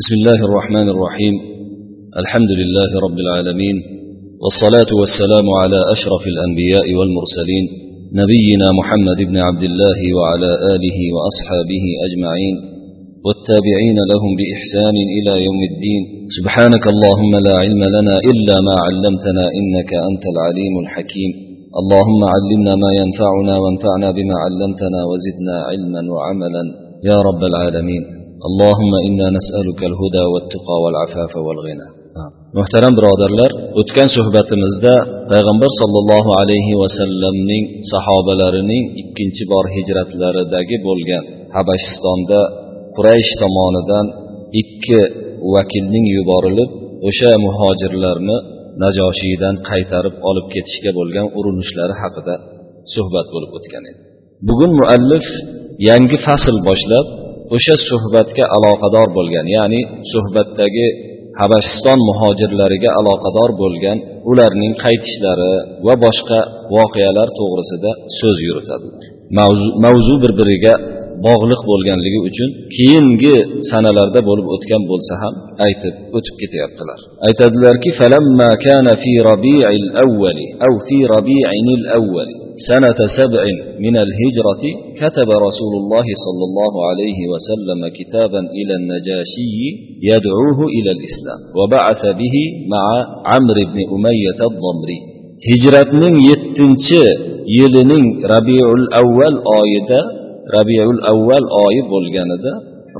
بسم الله الرحمن الرحيم. الحمد لله رب العالمين والصلاة والسلام على أشرف الأنبياء والمرسلين نبينا محمد بن عبد الله وعلى آله وأصحابه أجمعين والتابعين لهم بإحسان إلى يوم الدين. سبحانك اللهم لا علم لنا إلا ما علمتنا إنك أنت العليم الحكيم. اللهم علمنا ما ينفعنا وانفعنا بما علمتنا وزدنا علما وعملا. يا رب العالمين. اللهم إنا نسألك الهدى والتقى والعفاف والغنى muhtaram birodarlar o'tgan suhbatimizda payg'ambar sollallohu alayhi vasallamning sahobalarining ikkinchi bor hijratlaridagi bo'lgan habashistonda quraysh tomonidan ikki vakilning yuborilib o'sha muhojirlarni najoshiydan qaytarib olib ketishga bo'lgan urinishlari haqida suhbat bo'lib o'tgan edi bugun muallif yangi fasl boshlab o'sha suhbatga aloqador bo'lgan ya'ni suhbatdagi habashiston muhojirlariga aloqador bo'lgan ularning qaytishlari va boshqa voqealar to'g'risida so'z yuritadilar mavzu, mavzu bir biriga bog'liq bo'lganligi uchun keyingi sanalarda bo'lib o'tgan bo'lsa ham aytib o'tib ketyaptilar. Aytadilarki falamma kana fi rabi'il awwali aw fi rabi'inil awwali. سنة سبع من الهجرة كتب رسول الله صلى الله عليه وسلم كتابا إلى النجاشي يدعوه إلى الإسلام وبعث به مع عمرو بن أمية الضمري هجرتنين يتنشي يلنين ربيع الأول آيدا ربيع الأول آي بولغاندا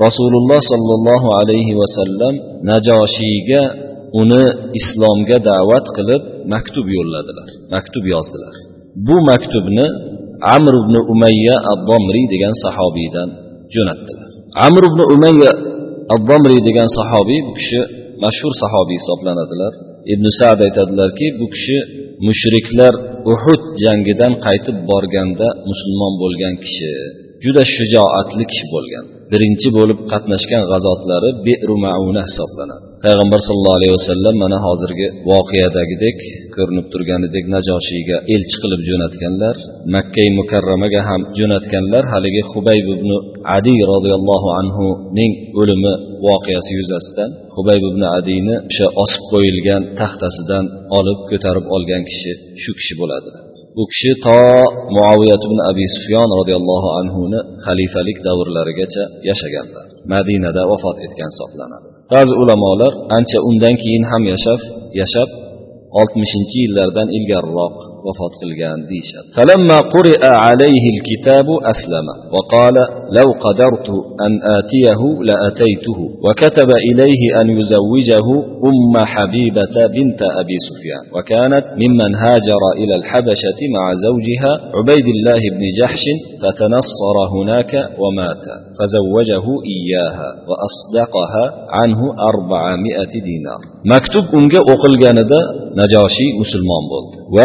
رسول الله صلى الله عليه وسلم نجاشيga uni islomga da'vat qilib maktub yo'lladilar maktub yozdilar bu maktubni amr ibn umayya ad degan sahobiydan jo'natdilar. Amr ibn umayya ad degan sahobiy bu kishi mashhur sahobiy hisoblanadilar. Ibn sad aytadilarki bu kishi mushriklar uhud jangidan qaytib borganda musulmon bo'lgan kishi juda shijoatli kishi bo'lgan. Birinchi bo'lib qatnashgan g'azotlari beru mauna hisoblanadi. Payg'ambar sallallohu alayhi vasallam mana hozirgi voqeadagidek ko'rinib turganidek najoshiyga elchi qilib jo'natganlar makkai mukarramaga ham jo'natganlar haligi hubayb ibn adi roziyallohu anhuning o'limi voqeasi yuzasidan hubayb ibn adiyni o'sha osib qo'yilgan taxtasidan olib ko'tarib olgan kishi shu kishi bo'ladi u kishi to muaviyat ibn abi sufyon roziyallohu anhuni xalifalik davrlarigacha yashaganlar. Madinada vafot etgan hisoblanadi. Ba'zi ulamolar ancha undan keyin ham yashab yashab oltmishinchi yillardan ilgariroq vafot qilgan deyishadi. لو قدرت أن آتيه لأتيته. وكتب إليه أن يزوجه أم حبيبة بنت أبي سفيان. وكانت ممن هاجر إلى الحبشة مع زوجها عبيد الله بن جحش فتنصر هناك ومات فزوجه إياها وأصدقها عنه أربعمائة دينار. مكتوب أنجا أقل جاندا نجاشي مسلمان و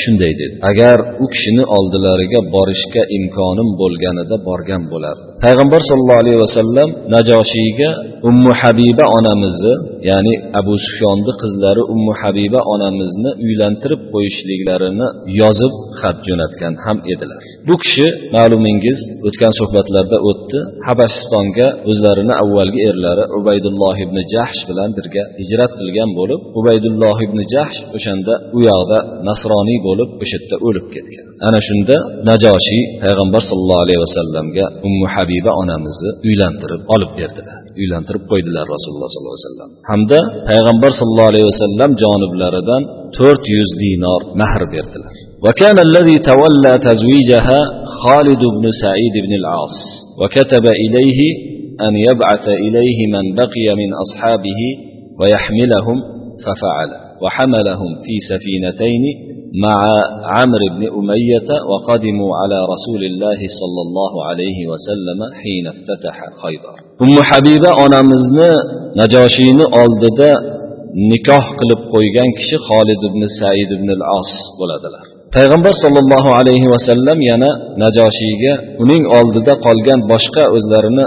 shunday dedi agar u kishini oldilariga borishga imkonim bo'lganida borgan ثلاثة payg'ambar sollallohu alayhi vasallam najoshiyga ummu habiba onamizni ya'ni abu sufyonni qizlari ummu habiba onamizni uylantirib qo'yishliklarini yozib xat jo'natgan ham edilar. Bu kishi ma'lumingiz o'tgan suhbatlarda o'tdi habashistonga o'zlarini avvalgi erlari ubaydulloh ibn jahsh bilan birga hijrat qilgan bo'lib ubaydulloh ibn jahsh o'shanda u yoqda nasroniy bo'lib o'sha yerda o'lib ketgan. Ana shunda najoshiy payg'ambar sollallohu alayhi vasallamga ummu habiba onamizni uylantirib olib berdilar uylantirib qo'ydilar rasululloh sollallohu alayhi vasallam hamda payg'ambar sollallohu alayhi vasallam joniblaridan to'rt yuz dinor mahr berdilar وكان الذي تولى تزويجها خالد بن سعيد بن العاص وكتب إليه أن يبعث إليه من بقي من أصحابه ويحملهم ففعل وحملهم في سفينتين مع عمرو بن أمية وقدموا على رسول الله صلى الله عليه وسلم حين افتتح خيبر أم حبيبة أنا مزنا نجاشين أولددا nikoh qilib qo'ygan kishi xolid ibn said ibn al os bo'ladilar payg'ambar sollallohu alayhi vasallam yana najoshiyga uning oldida qolgan boshqa o'zlarini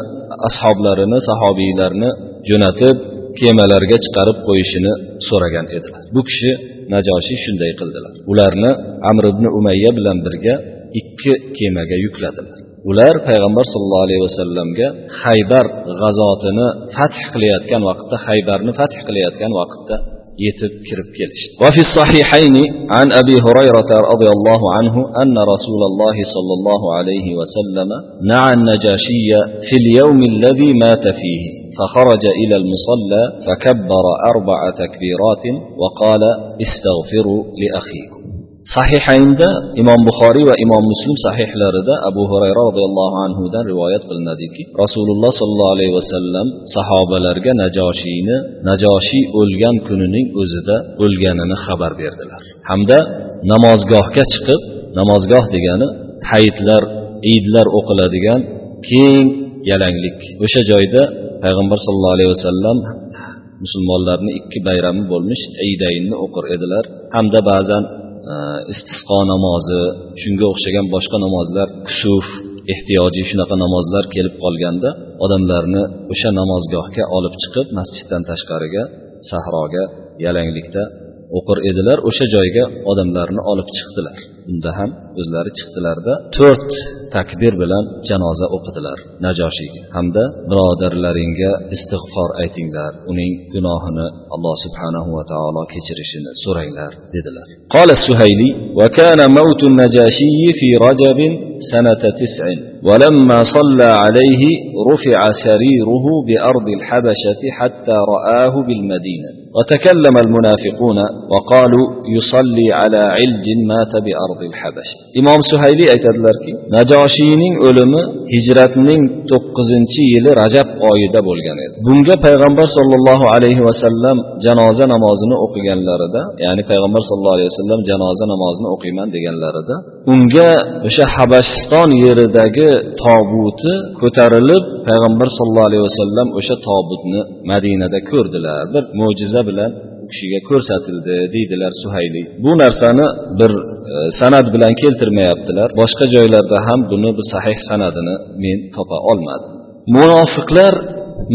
ashoblarini sahobiylarni jo'natib kemalarga chiqarib qo'yishini so'ragan edilar bu kishi najoshiy shunday qildilar ularni amr ibn umayya bilan birga ikki kemaga yukladilar ular payg'ambar sollallohu alayhi vasallamga haybar g'azotini fath qilayotgan vaqtda haybarni fath qilayotgan vaqtda yetib kirib kelishdi وفي الصحيحين عن أبي هريرة رضي الله عنه أن رسول الله صلى الله عليه وسلم نعى النجاشي في اليوم الذي مات فيه فخرج إلى المصلى فكبر أربع تكبيرات وقال استغفروا لأخيكم sahihaynda imom buxoriy va imom muslim sahihlarida abu hurayra roziyallohu anhudan rivoyat qilinadiki rasululloh sollallohu alayhi vasallam sahobalarga najoshiyni najoshiy o'lgan kunining o'zida o'lganini xabar berdilar hamda namozgohga chiqib namozgoh degani hayitlar idlar o'qiladigan keng yalanglik o'sha joyda payg'ambar sollallohu alayhi vasallam musulmonlarni ikki bayrami bo'lmish idaynni o'qir edilar. Hamda ba'zan e, istisqo namozi shunga o'xshagan boshqa namozlar kusuf ehtiyojiy shunaqa namozlar kelib qolganda odamlarni o'sha namozgohga olib chiqib masjiddan tashqariga sahroga yalanglikda o'qir edilar. O'sha joyga odamlarni olib chiqdilar. unda ham o'zlari chiqdilarda to'rt takbir bilan janoza o'qidilar najoshiyga hamda birodarlaringga istig'for aytinglar uning gunohini alloh subhanahu va taolo kechirishini so'ranglar dedilar قال السهيلي وكان موت النجاشي في رجب سنة تسع ولما صلى عليه رفع سريره بأرض الحبشة حتى رآه بالمدينة وتكلم المنافقون وقالوا يصلي على علج مات بأرض ibn habash. Imom suhayliy aytadilarki najoshiyning o'limi hijratning to'qqizinchi yili rajab oyida bo'lgan edi. Bunga payg'ambar sollallohu alayhi vasallam janoza namozini o'qiganlarida ya'ni payg'ambar sollallohu alayhi vasallam janoza namozini o'qiyman deganlarida unga o'sha habashiston yeridagi tobuti ko'tarilib payg'ambar sollallohu alayhi vasallam o'sha tobutni madinada ko'rdilar. Bir mo'jiza bilan kishiga ko'rsatildi deydilar suhayli. Bu narsani bir e, san'at bilan keltirmayaptilar. Boshqa joylarda ham buni bir sahih san'atini men topa olmadim. Munofiqlar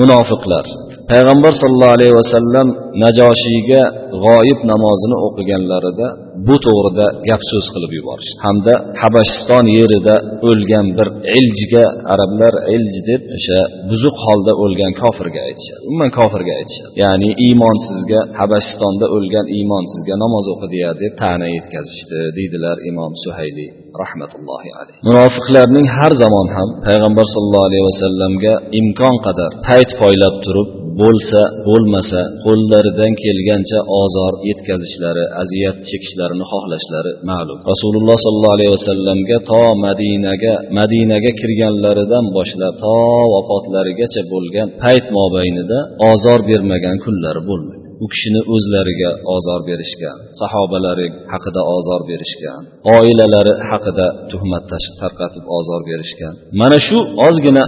munofiqlar. Payg'ambar sollallohu alayhi vasallam najoshiyga g'oyib namozini o'qiganlarida bu to'g'rida gap so'z qilib yuborish. Hamda habashiston yerida o'lgan bir iljga arablar ilj deb o'sha buzuq holda o'lgan kofirga aytishadi. Umuman kofirga aytishadi. Ya'ni iymonsizga habashistonda o'lgan iymonsizga namoz o'qi deya deb ta'na yetkazishdi deydilar imom suhayli rahmatullohi alayhi munofiqlarning har zamon ham payg'ambar sollallohu alayhi vasallamga imkon qadar payt poylab turib bo'lsa bo'lmasa qo'llaridan kelgancha ozor yetkazishlari aziyat chekishlarini xohlashlari ma'lum. Rasululloh sollallohu alayhi vasallamga to madinaga madinaga kirganlaridan boshlab to vafotlarigacha bo'lgan payt mobaynida ozor bermagan kunlari bo'lmagan u kishini o'zlariga ozor berishgan sahobalari haqida ozor berishgan oilalari haqida tuhmat tarqatib ozor berishgan. Mana shu ozgina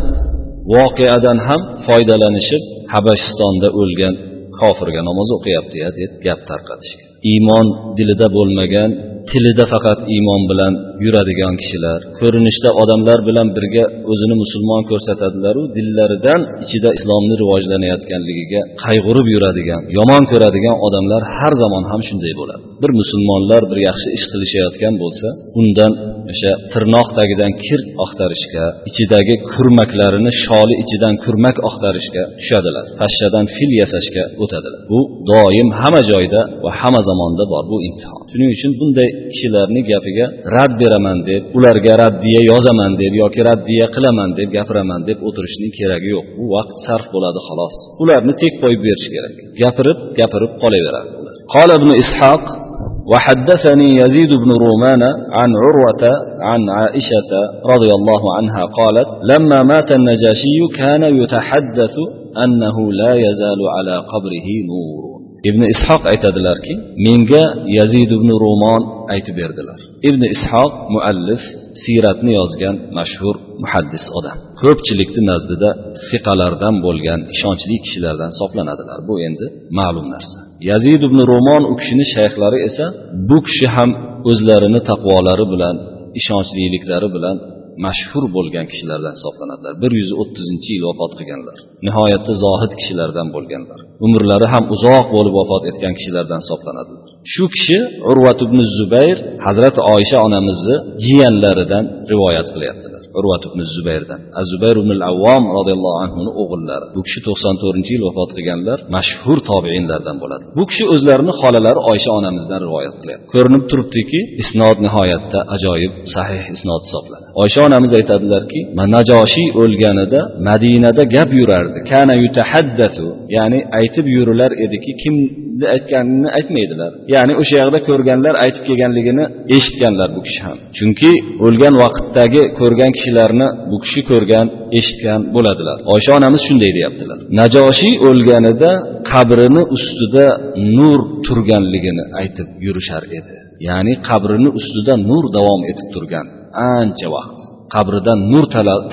voqeadan ham foydalanishib habashistonda o'lgan kofirga namoz o'qiyaptiya deb gap tarqatishgan. Iymon dilida bo'lmagan tilida faqat iymon bilan yuradigan kishilar ko'rinishda odamlar bilan birga o'zini musulmon ko'rsatadilaru dillaridan ichida islomni rivojlanayotganligiga qayg'urib yuradigan yomon ko'radigan odamlar har zamon ham shunday bo'ladi. Bir musulmonlar bir yaxshi ish qilishayotgan bo'lsa undan o'sha tirnoq tagidan kir oqtarishga ichidagi kurmaklarini sholi ichidan kurmak oqtarishga tushadilar pashshadan fil yasashga o'tadilar. Bu doim hamma joyda va hamma zamonda bor bu imtihon. shuning uchun bunday kishilarni gapiga rad beraman deb ularga raddiya yozaman deb yoki raddiya qilaman deb gapiraman deb o'tirishning keragi yo'q bu vaqt sarf bo'ladi xolos ularni tek qo'yib berish kerak gapirib gapirib qolaveradi قال ابن إسحاق وحدثني يزيد بن رومان عن عروة عن عائشة رضي الله عنها قالت لما مات النجاشي كان يتحدث أنه لا يزال على قبره نور ibn ishoq aytadilarki menga yazid ibn rumon aytib berdilar. Ibn ishoq muallif siyratni yozgan mashhur muhaddis odam. Ko'pchilikni nazdida siqalardan bo'lgan ishonchli kishilardan hisoblanadilar. Bu endi ma'lum narsa. Yazid ibn rumon u kishini shayxlari esa bu kishi ham o'zlarini taqvolari bilan ishonchliliklari bilan mashhur bo'lgan kishilardan hisoblanadilar. Bir yuz o'ttizinchi yil vafot qilganlar. Nihoyatda zohid kishilardan bo'lganlar. Umrlari ham uzoq bo'lib vafot etgan kishilardan hisoblanadilar. Shu kishi urvat ibn zubayr hazrati oysha onamizni jiyanlaridan rivoyat qilyaptilar. Urvat ibn zubayrdan. Zubayr ibn al avvom roziyallohu anhuni o'g'illari. Bu kishi to'qson to'rtinchi yil vafot qilganlar mashhur tobeinlardan bo'ladi. Bu kishi o'zlarini xolalari oysha onamizdan rivoyat qilyapti. Ko'rinib turibdiki isnod nihoyatda ajoyib sahih isnod hisoblanadi oysha onamiz aytadilarki najoshiy o'lganida madinada gap yurardi. Kana yutahaddatu ya'ni aytib yurilar ediki kimni aytganini aytmaydilar. Ya'ni o'sha yoqda ko'rganlar aytib kelganligini eshitganlar bu kishi ham. Chunki o'lgan vaqtdagi ko'rgan kishilarni bu kishi ko'rgan eshitgan bo'ladilar. Oysha onamiz shunday deyaptilar. Najoshiy o'lganida qabrini ustida nur turganligini aytib yurishar edi. Ya'ni qabrini ustida nur davom etib turgan ancha vaqt qabridan nur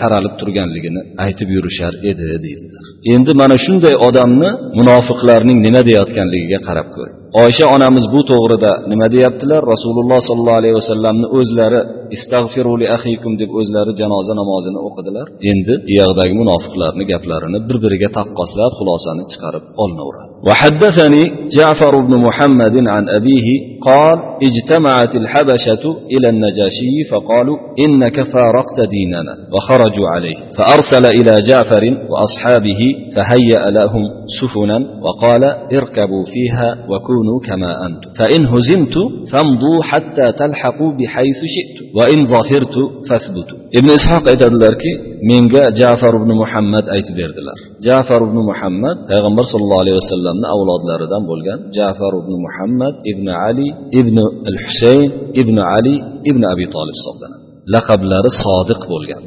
taralib turganligini aytib yurishar edi deydilar. Endi mana shunday odamni munofiqlarning nima deyayotganligiga qarab ko'ring. Oysha onamiz bu to'g'rida nima deyaptilar rasululloh sollallohu alayhi vasallamni o'zlari istag'firu li ahikum deb o'zlari janoza namozini o'qidilar endi u yoqdagi munofiqlarni gaplarini bir biriga taqqoslab xulosani chiqarib olinaveradi وحدثني جعفر بن محمد عن أبيه قال اجتمعت الحبشة إلى النجاشي فقالوا إنك فارقت ديننا وخرجوا عليه فأرسل إلى جعفر وأصحابه فهيأ لهم سفنا وقال اركبوا فيها وكونوا تكونوا كما أنتم. فإن هزمت فامضوا حتى تلحقوا بحيث شئت. وإن ظافرت فاثبتوا. ابن إسحاق إدادلر كي منك جعفر بن محمد أيت بيردلر جعفر بن محمد پیغمبر صلى الله عليه وسلم أولاد لردن بولغان. جعفر بن محمد ابن علي ابن الحسين ابن علي ابن أبي طالب صدنا laqablari sodiq bo'lgan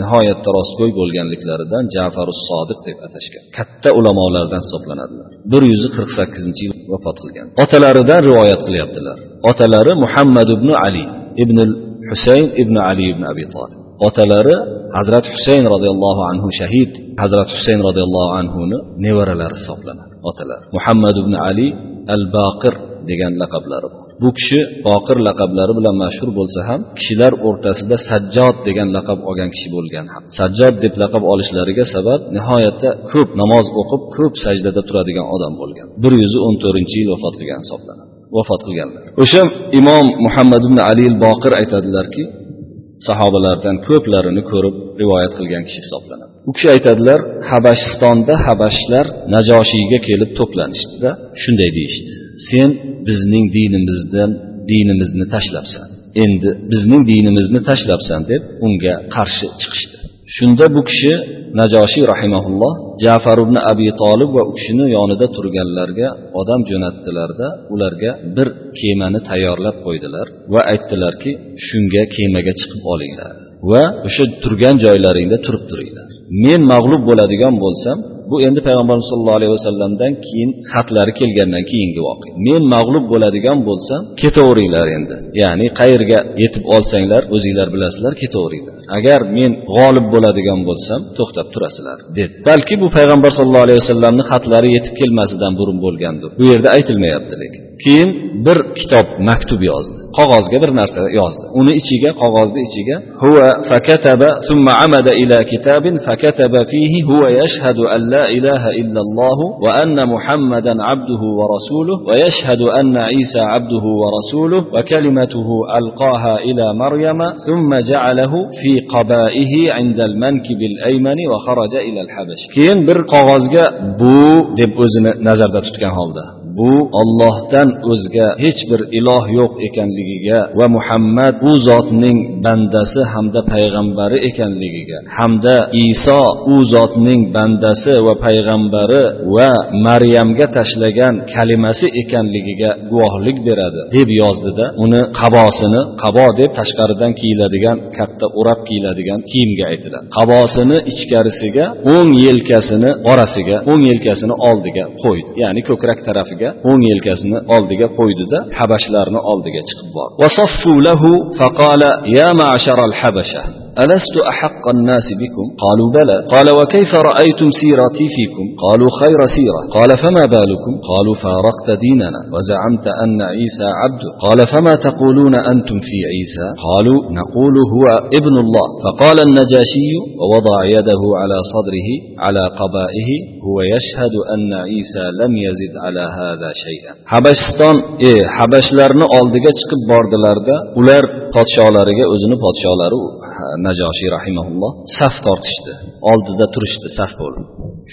nihoyatda rostgo'y bo'lganliklaridan jafaru sodiq deb atashgan. Katta ulamolardan hisoblanadilar. Bir yuz qirq sakkizinchi yil vafot qilgan. Otalaridan rivoyat qilyaptilar. Otalari muhammad ibn ali ibn husayn ibn ali ibn abi tolib otalari hazrat husayn roziyallohu anhu shahid. Hazrat husayn roziyallohu anhuni nevaralari hisoblanadi. Otalari muhammad ibn ali al baqir degan laqablari bor. Bu kishi boqir laqablari bilan mashhur bo'lsa ham kishilar o'rtasida sajjod degan laqab olgan kishi bo'lgan ham. Sajjod deb laqab olishlariga sabab nihoyatda ko'p namoz o'qib ko'p sajdada turadigan odam bo'lgan. Bir yuz o'n to'rtinchi yil vafot qilgan hisoblanadi. Vafot qilganlar. O'sha imom muhammad ibn ali boqir aytadilarki sahobalardan ko'plarini ko'rib rivoyat qilgan kishi hisoblanadi. U kishi aytadilar habashistonda habashlar najoshiyga kelib to'planishdida shunday deyishdi. Sen bizning dinimizdan dinimizni tashlabsan. Endi bizning dinimizni tashlabsan deb unga qarshi chiqishdi. Shunda bu kishi najoshiy rahimaulloh jafar ibn abi tolib va u kishini yonida turganlarga odam jo'natdilarda ularga bir kemani tayyorlab qo'ydilar va aytdilarki shunga kemaga chiqib olinglar va o'sha turgan joylaringda turib turinglar. Men mag'lub bo'ladigan bo'lsam bu endi payg'ambarimiz sollallohu alayhi vasallamdan keyin xatlari kelgandan keyingi voqea. Men mag'lub bo'ladigan bo'lsam ketaveringlar endi. Ya'ni qayerga yetib olsanglar o'zinglar bilasizlar ketaveringlar. Agar men g'olib bo'ladigan bo'lsam to'xtab turasizlar dedi balki bu payg'ambar sallallohu alayhi vasallamni xatlari yetib kelmasidan burun bo'lgandir. Bu yerda aytilmayapti lekin. Keyin bir kitob maktub yozdi. Qog'ozga bir narsa yozdi uni ichiga qog'ozni ichiga huva fakataba thumma amada ila kitabin fakataba fihi huwa yashhadu an la ilaha illa Allah wa anna Muhammadan abduhu wa rasuluhu wa yashhadu anna Isa abduhu wa rasuluhu wa kalimatuhu alqaha ila Maryama thumma ja'alahu fi qabaihi 'inda al-mankib al-aymani wa kharaja ila al-habash keyin bir qog'ozga bu deb o'zini nazarda tutgan holda bu ollohdan o'zga hech bir iloh yo'q ekanligiga va muhammad u zotning bandasi hamda payg'ambari ekanligiga hamda iso u zotning bandasi va payg'ambari va maryamga tashlagan kalimasi ekanligiga guvohlik beradi deb yozdida uni qabosini qabo deb tashqaridan kiyiladigan katta o'rab kiyiladigan kiyimga aytiladi qabosini ichkarisiga o'ng yelkasini orasiga o'ng yelkasini oldiga qo'ydi ya'ni ko'krak tarafiga o'ng yelkasini oldiga qo'ydida habashlarni oldiga chiqib bordi. ألست أحق الناس بكم قالوا بلى قال وكيف رأيتم سيرتي فيكم قالوا خير سيرة قال فما بالكم قالوا فارقت ديننا وزعمت أن عيسى عبد قال فما تقولون أنتم في عيسى قالوا نقول هو ابن الله فقال النجاشي ووضع يده على صدره على قبائه هو يشهد أن عيسى لم يزد على هذا شيئا حبشتان إيه حبشلرni oldiga chiqib bordilarda ular podsholariga o'zini podsholari najoshiy rahimaulloh saf tortishdi. Oldida turishdi saf bo'lib.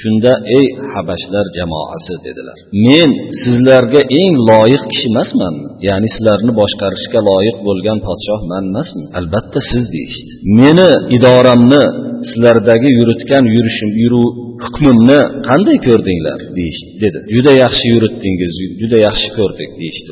Shunda ey habashlar jamoasi dedilar. Men sizlarga eng loyiq kishi emasmanmi ya'ni sizlarni boshqarishga loyiq bo'lgan podshoh man emasmi? Albatta siz deyishdi. Meni idoramni sizlardagi yuritgan yurishim yuru hukmimni qanday ko'rdinglar? deyishdi dedi. Juda yaxshi yuritdingiz juda yaxshi ko'rdik deyishdi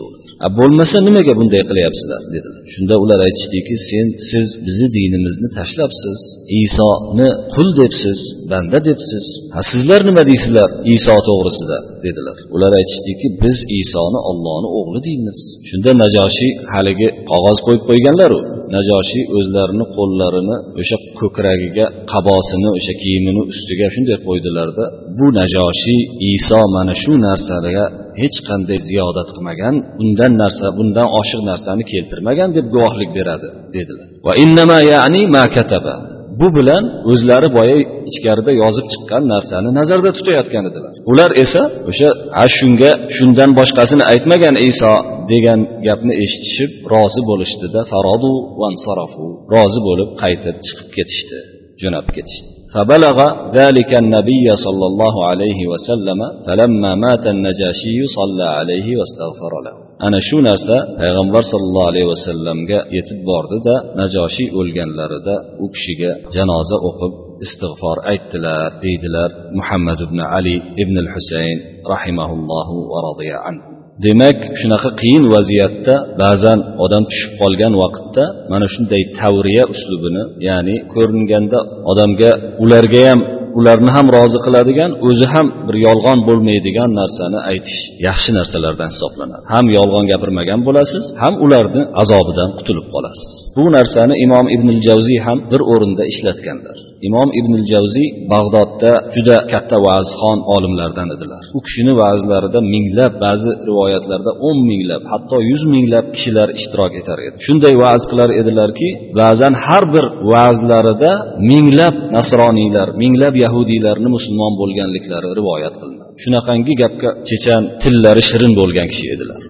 bo'lmasa nimaga bunday qilyapsizlar? Dedilar shunda ular aytishdiki sen siz bizni dinimizni tashlabsiz. Isoni qul debsiz banda debsiz ha sizlar nima deysizlar? Iso to'g'risida dedilar. Ular aytishdiki biz isoni ollohni o'g'li deymiz. Shunda najoshiy haligi qog'oz qo'yib qo'yganlaru. Najoshiy o'zlarini qo'llarini o'sha ko'kragiga qabosini o'sha kiyimini ustiga shunday qo'ydilarda bu najoshiy iso mana shu narsaga hech qanday ziyodat qilmagan bundan narsa bundan oshiq narsani keltirmagan deb guvohlik beradi dedilar. Va innama ya'ni ma kataba. Bu bilan o'zlari boya ichkarida yozib chiqqan narsani nazarda tutayotgan edilar. Ular esa o'sha a shunga shundan boshqasini aytmagan iso degan gapni eshitishib rozi bo'lishdida farodu vansarafu rozi bo'lib qaytib chiqib ketishdi jo'nab ketishdi. فبلغ ذلك النبي صلى الله عليه وسلم فلما مات النجاشي صلى عليه واستغفر له ana shu narsa payg'ambar sollallohu alayhi vasallamga yetib bordida najoshiy o'lganlarida u kishiga janoza o'qib istig'for aytdilar deydilar muhammad ibn ali ibn al husayn rahimahullohu va rodiya anhu demak shunaqa qiyin vaziyatda ba'zan odam tushib qolgan vaqtda mana shunday tavriya uslubini ya'ni ko'ringanda odamga ularga ham ularni ham rozi qiladigan o'zi ham bir yolg'on bo'lmaydigan narsani aytish yaxshi narsalardan hisoblanadi. Ham yolg'on gapirmagan bo'lasiz ham ularni azobidan qutulib qolasiz. Bu narsani imom ibn javziy ham bir o'rinda ishlatganlar imom ibn javziy bag'dodda juda katta va'zxon olimlardan edilar. U kishini va'zlarida minglab ba'zi rivoyatlarda o'n minglab hatto yuz minglab kishilar ishtirok etar edi. Shunday va'z qilar edilarki ba'zan har bir va'zlarida minglab nasroniylar minglab yahudiylarni musulmon bo'lganliklari rivoyat qilinadi. Shunaqangi gapga chechan tillari shirin bo'lgan kishi edilar.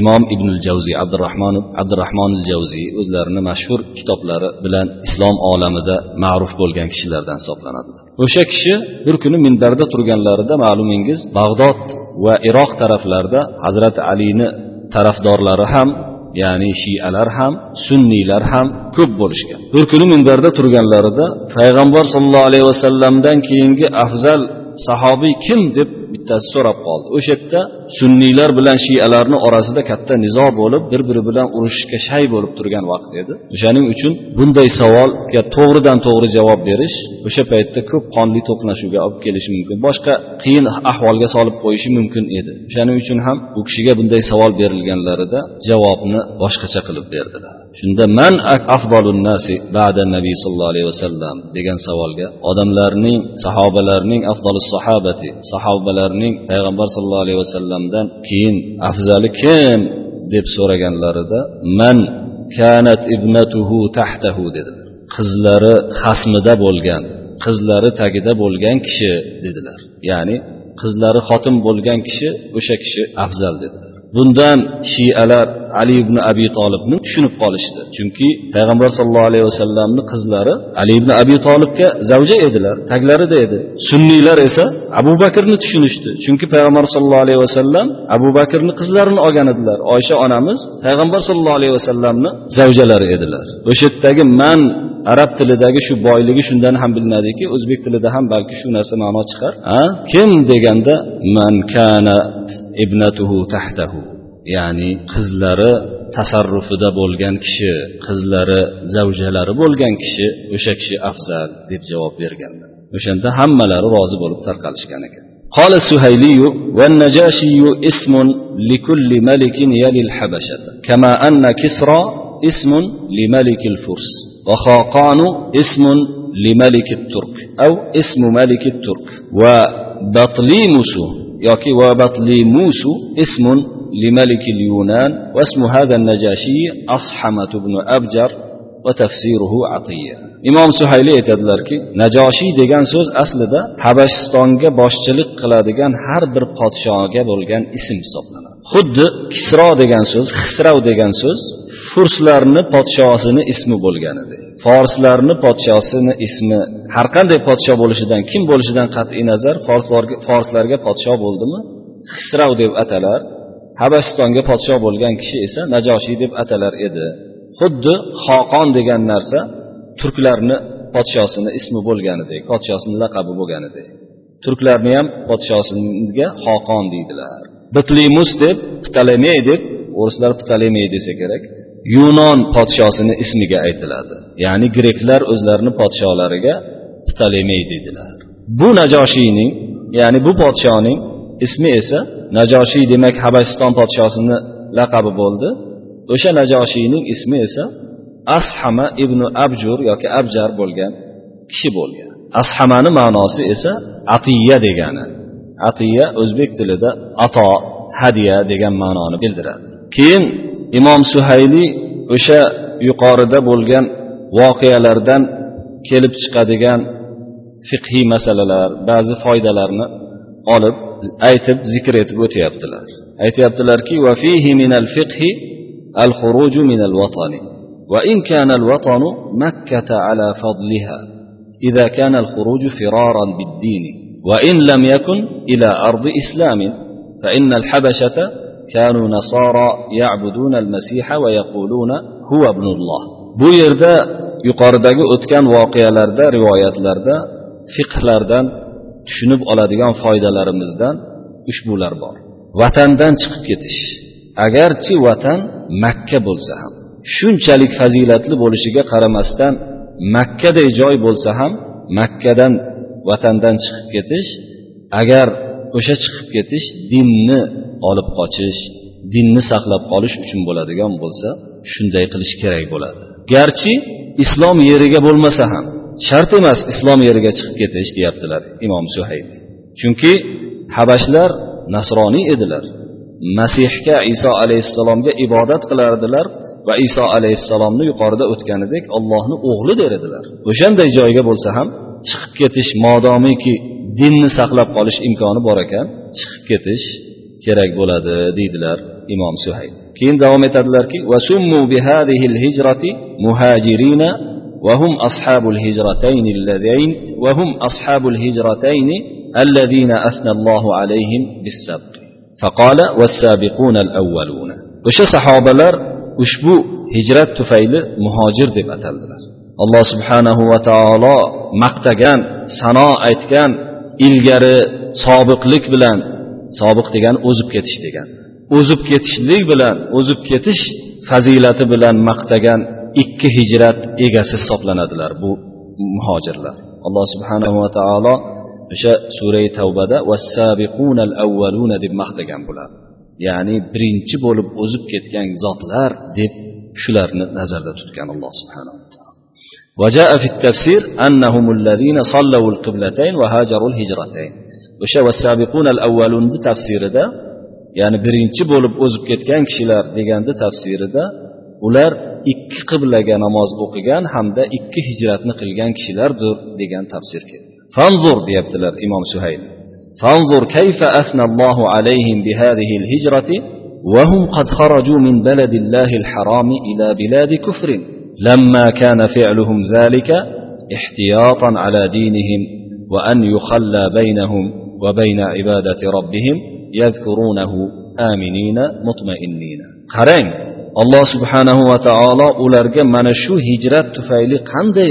Imom ibn javziy abdurahmon abdurahmon javziy o'zlarini mashhur kitoblari bilan islom olamida ma'ruf bo'lgan kishilardan hisoblanadilar o'sha kishi bir kuni minbarda turganlarida ma'lumingiz bag'dod va iroq taraflarida hazrati alini tarafdorlari ham ya'ni shialar ham sunniylar ham ko'p bo'lishgan. Bir kuni minbarda turganlarida payg'ambar sollallohu alayhi vasallamdan keyingi afzal sahobiy kim deb bittasi so'rab qoldi. O'sha yerda sunniylar bilan shiyalarni orasida katta nizo bo'lib bir biri bilan urushishga shay bo'lib turgan vaqt edi. O'shaning uchun bunday savolga to'g'ridan to'g'ri javob berish o'sha paytda ko'p qonli to'qnashuvga olib kelishi mumkin boshqa qiyin ahvolga solib qo'yishi mumkin edi. O'shaning uchun ham u kishiga bunday savol berilganlarida javobni boshqacha qilib berdilar. Shunda man afzalun nasi ba'da nabiy sallallohu alayhi vasallam degan savolga odamlarning sahobalarning afzoli sahabati sahobalarning payg'ambar sallallohu alayhi vasallamdan keyin afzali kim? deb so'raganlarida man kanat ibnatuhu tahtahu dedilar. Qizlari xasmida bo'lgan qizlari tagida bo'lgan kishi dedilar. Ya'ni qizlari xotin bo'lgan kishi o'sha kishi afzal dedilar. Bundan shialar ali ibn abi tolibni tushunib qolishdi. Chunki payg'ambar sallallohu alayhi vasallamni qizlari ali ibn abi tolibga zavja edilar taglarida edi. Sunniylar esa abu bakrni tushunishdi. Chunki payg'ambar sallallohu alayhi vasallam abu bakrni qizlarini olgan edilar. Oysha onamiz payg'ambar sallallohu alayhi vasallamni zavjalari edilar. O'sha yerdagi man arab tilidagi shu boyligi shundan ham bilinadiki o'zbek tilida ham balki shu narsa ma'no chiqar a kim deganda man kana ibnatuhu tahtahu ya'ni qizlari tasarrufida bo'lgan kishi qizlari zavjalari bo'lgan kishi o'sha kishi afzal deb javob berganlar o'shanda hammalari rozi bo'lib tarqalishgan ekan قال السهيلي والنجاشي اسم لكل ملك يلي الحبشة كما أن كسرى اسم لملك الفرس وخاقان اسم لملك الترك أو اسم ملك الترك وبطليمس يوكي وبطليموس اسم لملك اليونان واسم هذا النجاشي أصحمة بن أبجر وتفسيره عطية imom suhayli aytadilarki najoshiy degan so'z aslida habashistonga boshchilik qiladigan har bir podshoga bo'lgan ism hisoblanadi xuddi kisro degan so'z xisrav degan so'z furslarni podshosini ismi bo'lgan edi. Forslarni podshosini ismi har qanday podsho bo'lishidan kim bo'lishidan qat'iy nazar forslarga, forslarga podsho bo'ldimi? Hisrav deb atalar. Habasistonga podsho bo'lgan kishi esa najoshiy deb atalar edi. Xuddi xoqon degan narsa turklarni podshosini ismi bo'lganidek podshosini laqabi bo'lganidek turklarni ham podshosiga xoqon deydilar. Bitlimus deb ptolemey deb o'rislar ptolemey desa kerak. Yunon podshosini ismiga aytiladi. Ya'ni greklar o'zlarini podsholariga ptolemey dedilar. Bu najoshiyning ya'ni bu podshoning ismi esa najoshiy demak habasiston podshosini laqabi bo'ldi. O'sha najoshiyning ismi esa ashama ibn abjur yoki abjar bo'lgan kishi bo'lgan. Ashamani ma'nosi esa atiya degani. Atiya o'zbek tilida ato hadya degan ma'noni bildiradi. Keyin imom suhayliy o'sha yuqorida bo'lgan voqealardan kelib chiqadigan fiqhiy masalalar ba'zi foydalarni olib aytib zikr etib o'tyaptilar aytyaptilarki الخروج من الوطن وإن كان الوطن مكة على فضلها إذا كان الخروج فرارا بالدين وإن لم يكن إلى أرض إسلام فإن الحبشة كانوا نصارى يعبدون المسيح ويقولون هو ابن الله bu yerda yuqoridagi o'tgan voqealarda rivoyatlarda fiqhlardan tushunib oladigan foydalarimizdan ushbular bor vatandan chiqib ketish agarchi vatan makka bo'lsa ham shunchalik fazilatli bo'lishiga qaramasdan makkaday joy bo'lsa ham makkadan vatandan chiqib ketish agar o'sha chiqib ketish dinni olib qochish dinni saqlab qolish uchun bo'ladigan bo'lsa shunday qilish kerak bo'ladi. Garchi islom yeriga bo'lmasa ham shart emas islom yeriga chiqib ketish deyaptilar imom suhayb chunki habashlar nasroniy edilar. Masihga iso alayhissalomga ibodat qilardilar va iso alayhissalomni yuqorida o'tganidek ollohni o'g'li der edilar. O'shanday joyga bo'lsa ham chiqib ketish modomiki dinni saqlab qolish imkoni bor ekan chiqib ketish kerak bo'ladi deydilar imom suhay keyin davom etadilarki muhajirina وهم أصحاب الهجرتين اللذين وهم أصحاب الهجرتين الذين أثنى الله عليهم بالسبق فقال والسابقون الأولون o'sha sahobalar ushbu hijrat tufayli muhojir deb ataldilar alloh subhanahu va taolo maqtagan sano aytgan ilgari sobiqlik bilan sobiq degani o'zib ketish degan o'zib ketishlik bilan o'zib ketish fazilati bilan maqtagan ikki hijrat egasi hisoblanadilar bu muhojirlar alloh subhanahu va taolo o'sha surai tavbada vassabiqunal avvaluna deb maqtagan bular ya'ni birinchi bo'lib o'zib ketgan zotlar deb shularni nazarda tutgan alloh subhanava taolo وجاء في التفسير أنهم الذين صلوا القبلتين وهاجروا الهجرتين o'sha vassabiqun al avvalunni tafsirida ya'ni birinchi bo'lib o'zib ketgan kishilar deganda tafsirida ular ikki qiblaga namoz o'qigan hamda ikki hijratni qilgan kishilardir degan tafsir keldi fanzur deyaptilar imom suhayl فانظر كيف أثنى الله عليهم بهذه الهجرة وهم قد خرجوا من بلد الله الحرام إلى بلاد كفر لما كان فعلهم ذلك احتياطا على دينهم وأن يخلى بينهم وبين عبادة ربهم يذكرونه آمنين مطمئنين qarang alloh subhanahu va taolo ularga mana shu hijrat tufayli qanday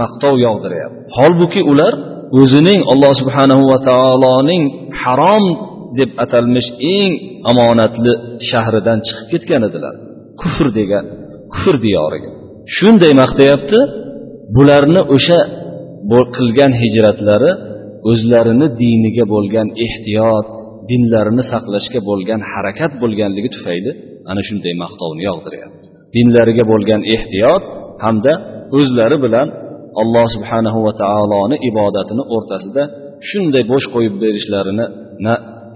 maqtov yog'diryapti holbuki ular o'zining alloh subhanahu va taoloning harom deb atalmish eng omonatli shahridan chiqib ketgan edilar kufr degan kufr diyoriga shunday maqtayapti bularni o'sha qilgan hijratlari o'zlarini diniga bo'lgan ehtiyot dinlarini saqlashga bo'lgan harakat bo'lganligi tufayli ana shunday maqtovni yog'diryapti. Dinlariga bo'lgan ehtiyot hamda o'zlari bilan alloh subhanahu va taoloni ibodatini o'rtasida shunday bo'sh qo'yib berishlarini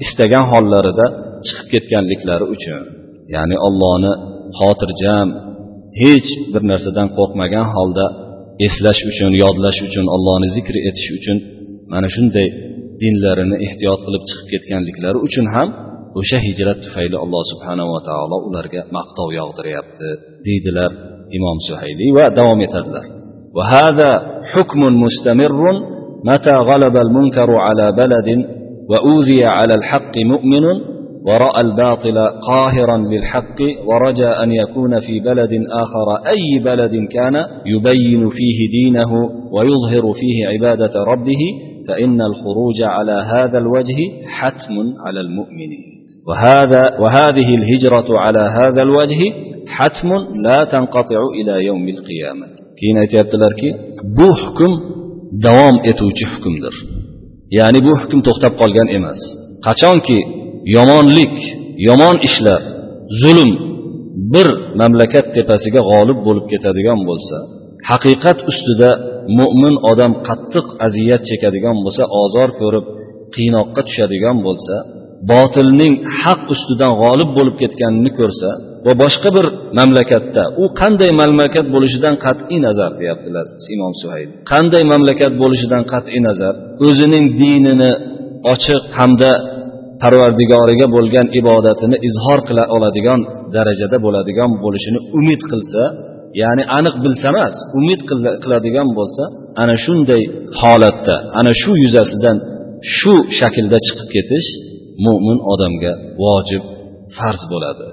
istagan hollarida chiqib ketganliklari uchun ya'ni ollohni xotirjam hech bir narsadan qo'rqmagan holda eslash uchun yodlash uchun allohni zikr etish uchun mana shunday dinlarini ehtiyot qilib chiqib ketganliklari uchun ham o'sha hijrat tufayli alloh subhanava taolo ularga maqtov yog'diryapti deydilar imom suhayliy va davom etadilar وهذا حكم مستمر متى غلب المنكر على بلد وأوذي على الحق مؤمن ورأى الباطل قاهرا للحق ورجى أن يكون في بلد آخر أي بلد كان يبين فيه دينه ويظهر فيه عبادة ربه فإن الخروج على هذا الوجه حتم على المؤمن وهذا وهذه الهجرة على هذا الوجه حتم لا تنقطع إلى يوم القيامة keyin aytyaptilarki bu hukm davom etuvchi hukmdir ya'ni bu hukm to'xtab qolgan emas qachonki yomonlik yomon ishlar zulm bir mamlakat tepasiga g'olib bo'lib ketadigan bo'lsa haqiqat ustida mo'min odam qattiq aziyat chekadigan bo'lsa ozor ko'rib qiynoqqa tushadigan bo'lsa botilning haq ustidan g'olib bo'lib ketganini ko'rsa va boshqa bir mamlakatda u qanday mamlakat bo'lishidan qat'iy nazar deyaptilar imom suhayl qanday mamlakat bo'lishidan qat'iy nazar? O'zining dinini ochiq hamda parvardigoriga bo'lgan ibodatini izhor qila oladigan darajada bo'ladigan bo'lishini umid qilsa ya'ni aniq bilsa emas umid qiladigan bo'lsa ana shunday holatda ana shu yuzasidan shu shaklda chiqib ketish mo'min odamga vojib farz bo'ladi.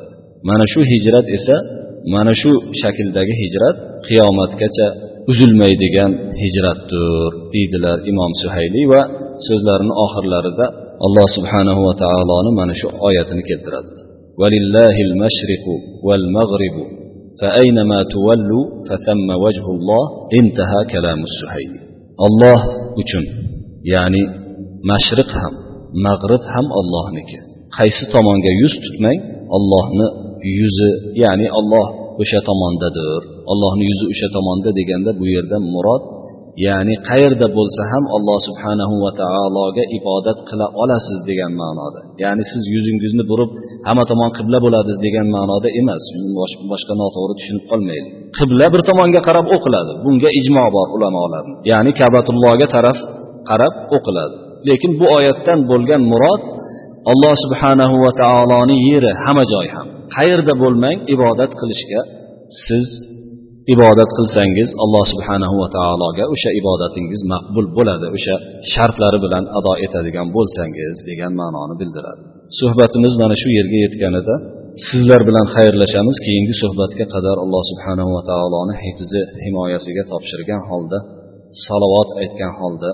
Mana shu hijrat esa mana shu shakldagi hijrat qiyomatgacha uzilmaydigan hijratdir deydilar imom suhayliy va so'zlarini oxirlarida alloh subhanahu va taoloni mana shu oyatini keltiradi. Valillahi al mashriqu فأينما تولوا فثم وجه الله انتهى كلام السهيلي الله uchun ya'ni mashriq ham mag'rib ham ollohniki qaysi tomonga yuz tutmang ollohni yuzi ya'ni olloh o'sha tomondadir ollohni yuzi o'sha tomonda deganda bu yerda murod ya'ni qayerda bo'lsa ham alloh subhanahu va taologa ibodat qila olasiz degan ma'noda. Ya'ni siz yuzingizni burib hamma tomon qibla bo'ladi degan ma'noda emas. Boshqa noto'g'ri tushunib qolmaylik qibla bir tomonga qarab o'qiladi. Bunga ijmo bor ulamolarni ya'ni kabatullohga taraf qarab o'qiladi. Lekin bu oyatdan bo'lgan murod alloh subhanahu va taoloni yeri hamma joy ham. Qayerda bo'lmang ibodat qilishga siz ibodat qilsangiz alloh subhanahu va taologa o'sha ibodatingiz maqbul bo'ladi o'sha shartlari bilan ado etadigan bo'lsangiz degan ma'noni bildiradi. Suhbatimiz mana shu yerga yetganida sizlar bilan xayrlashamiz keyingi suhbatga qadar alloh subhanahu va taoloni hifzi himoyasiga topshirgan holda salovat aytgan holda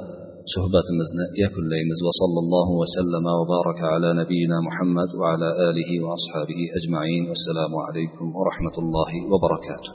suhbatimizni yakunlaymiz. Va sallallohu vasallama va baraka ala nabiyina muhammad va ala alihi va ashabihi ajmain. Assalomu alaykum va rahmatullohi va barakatuh.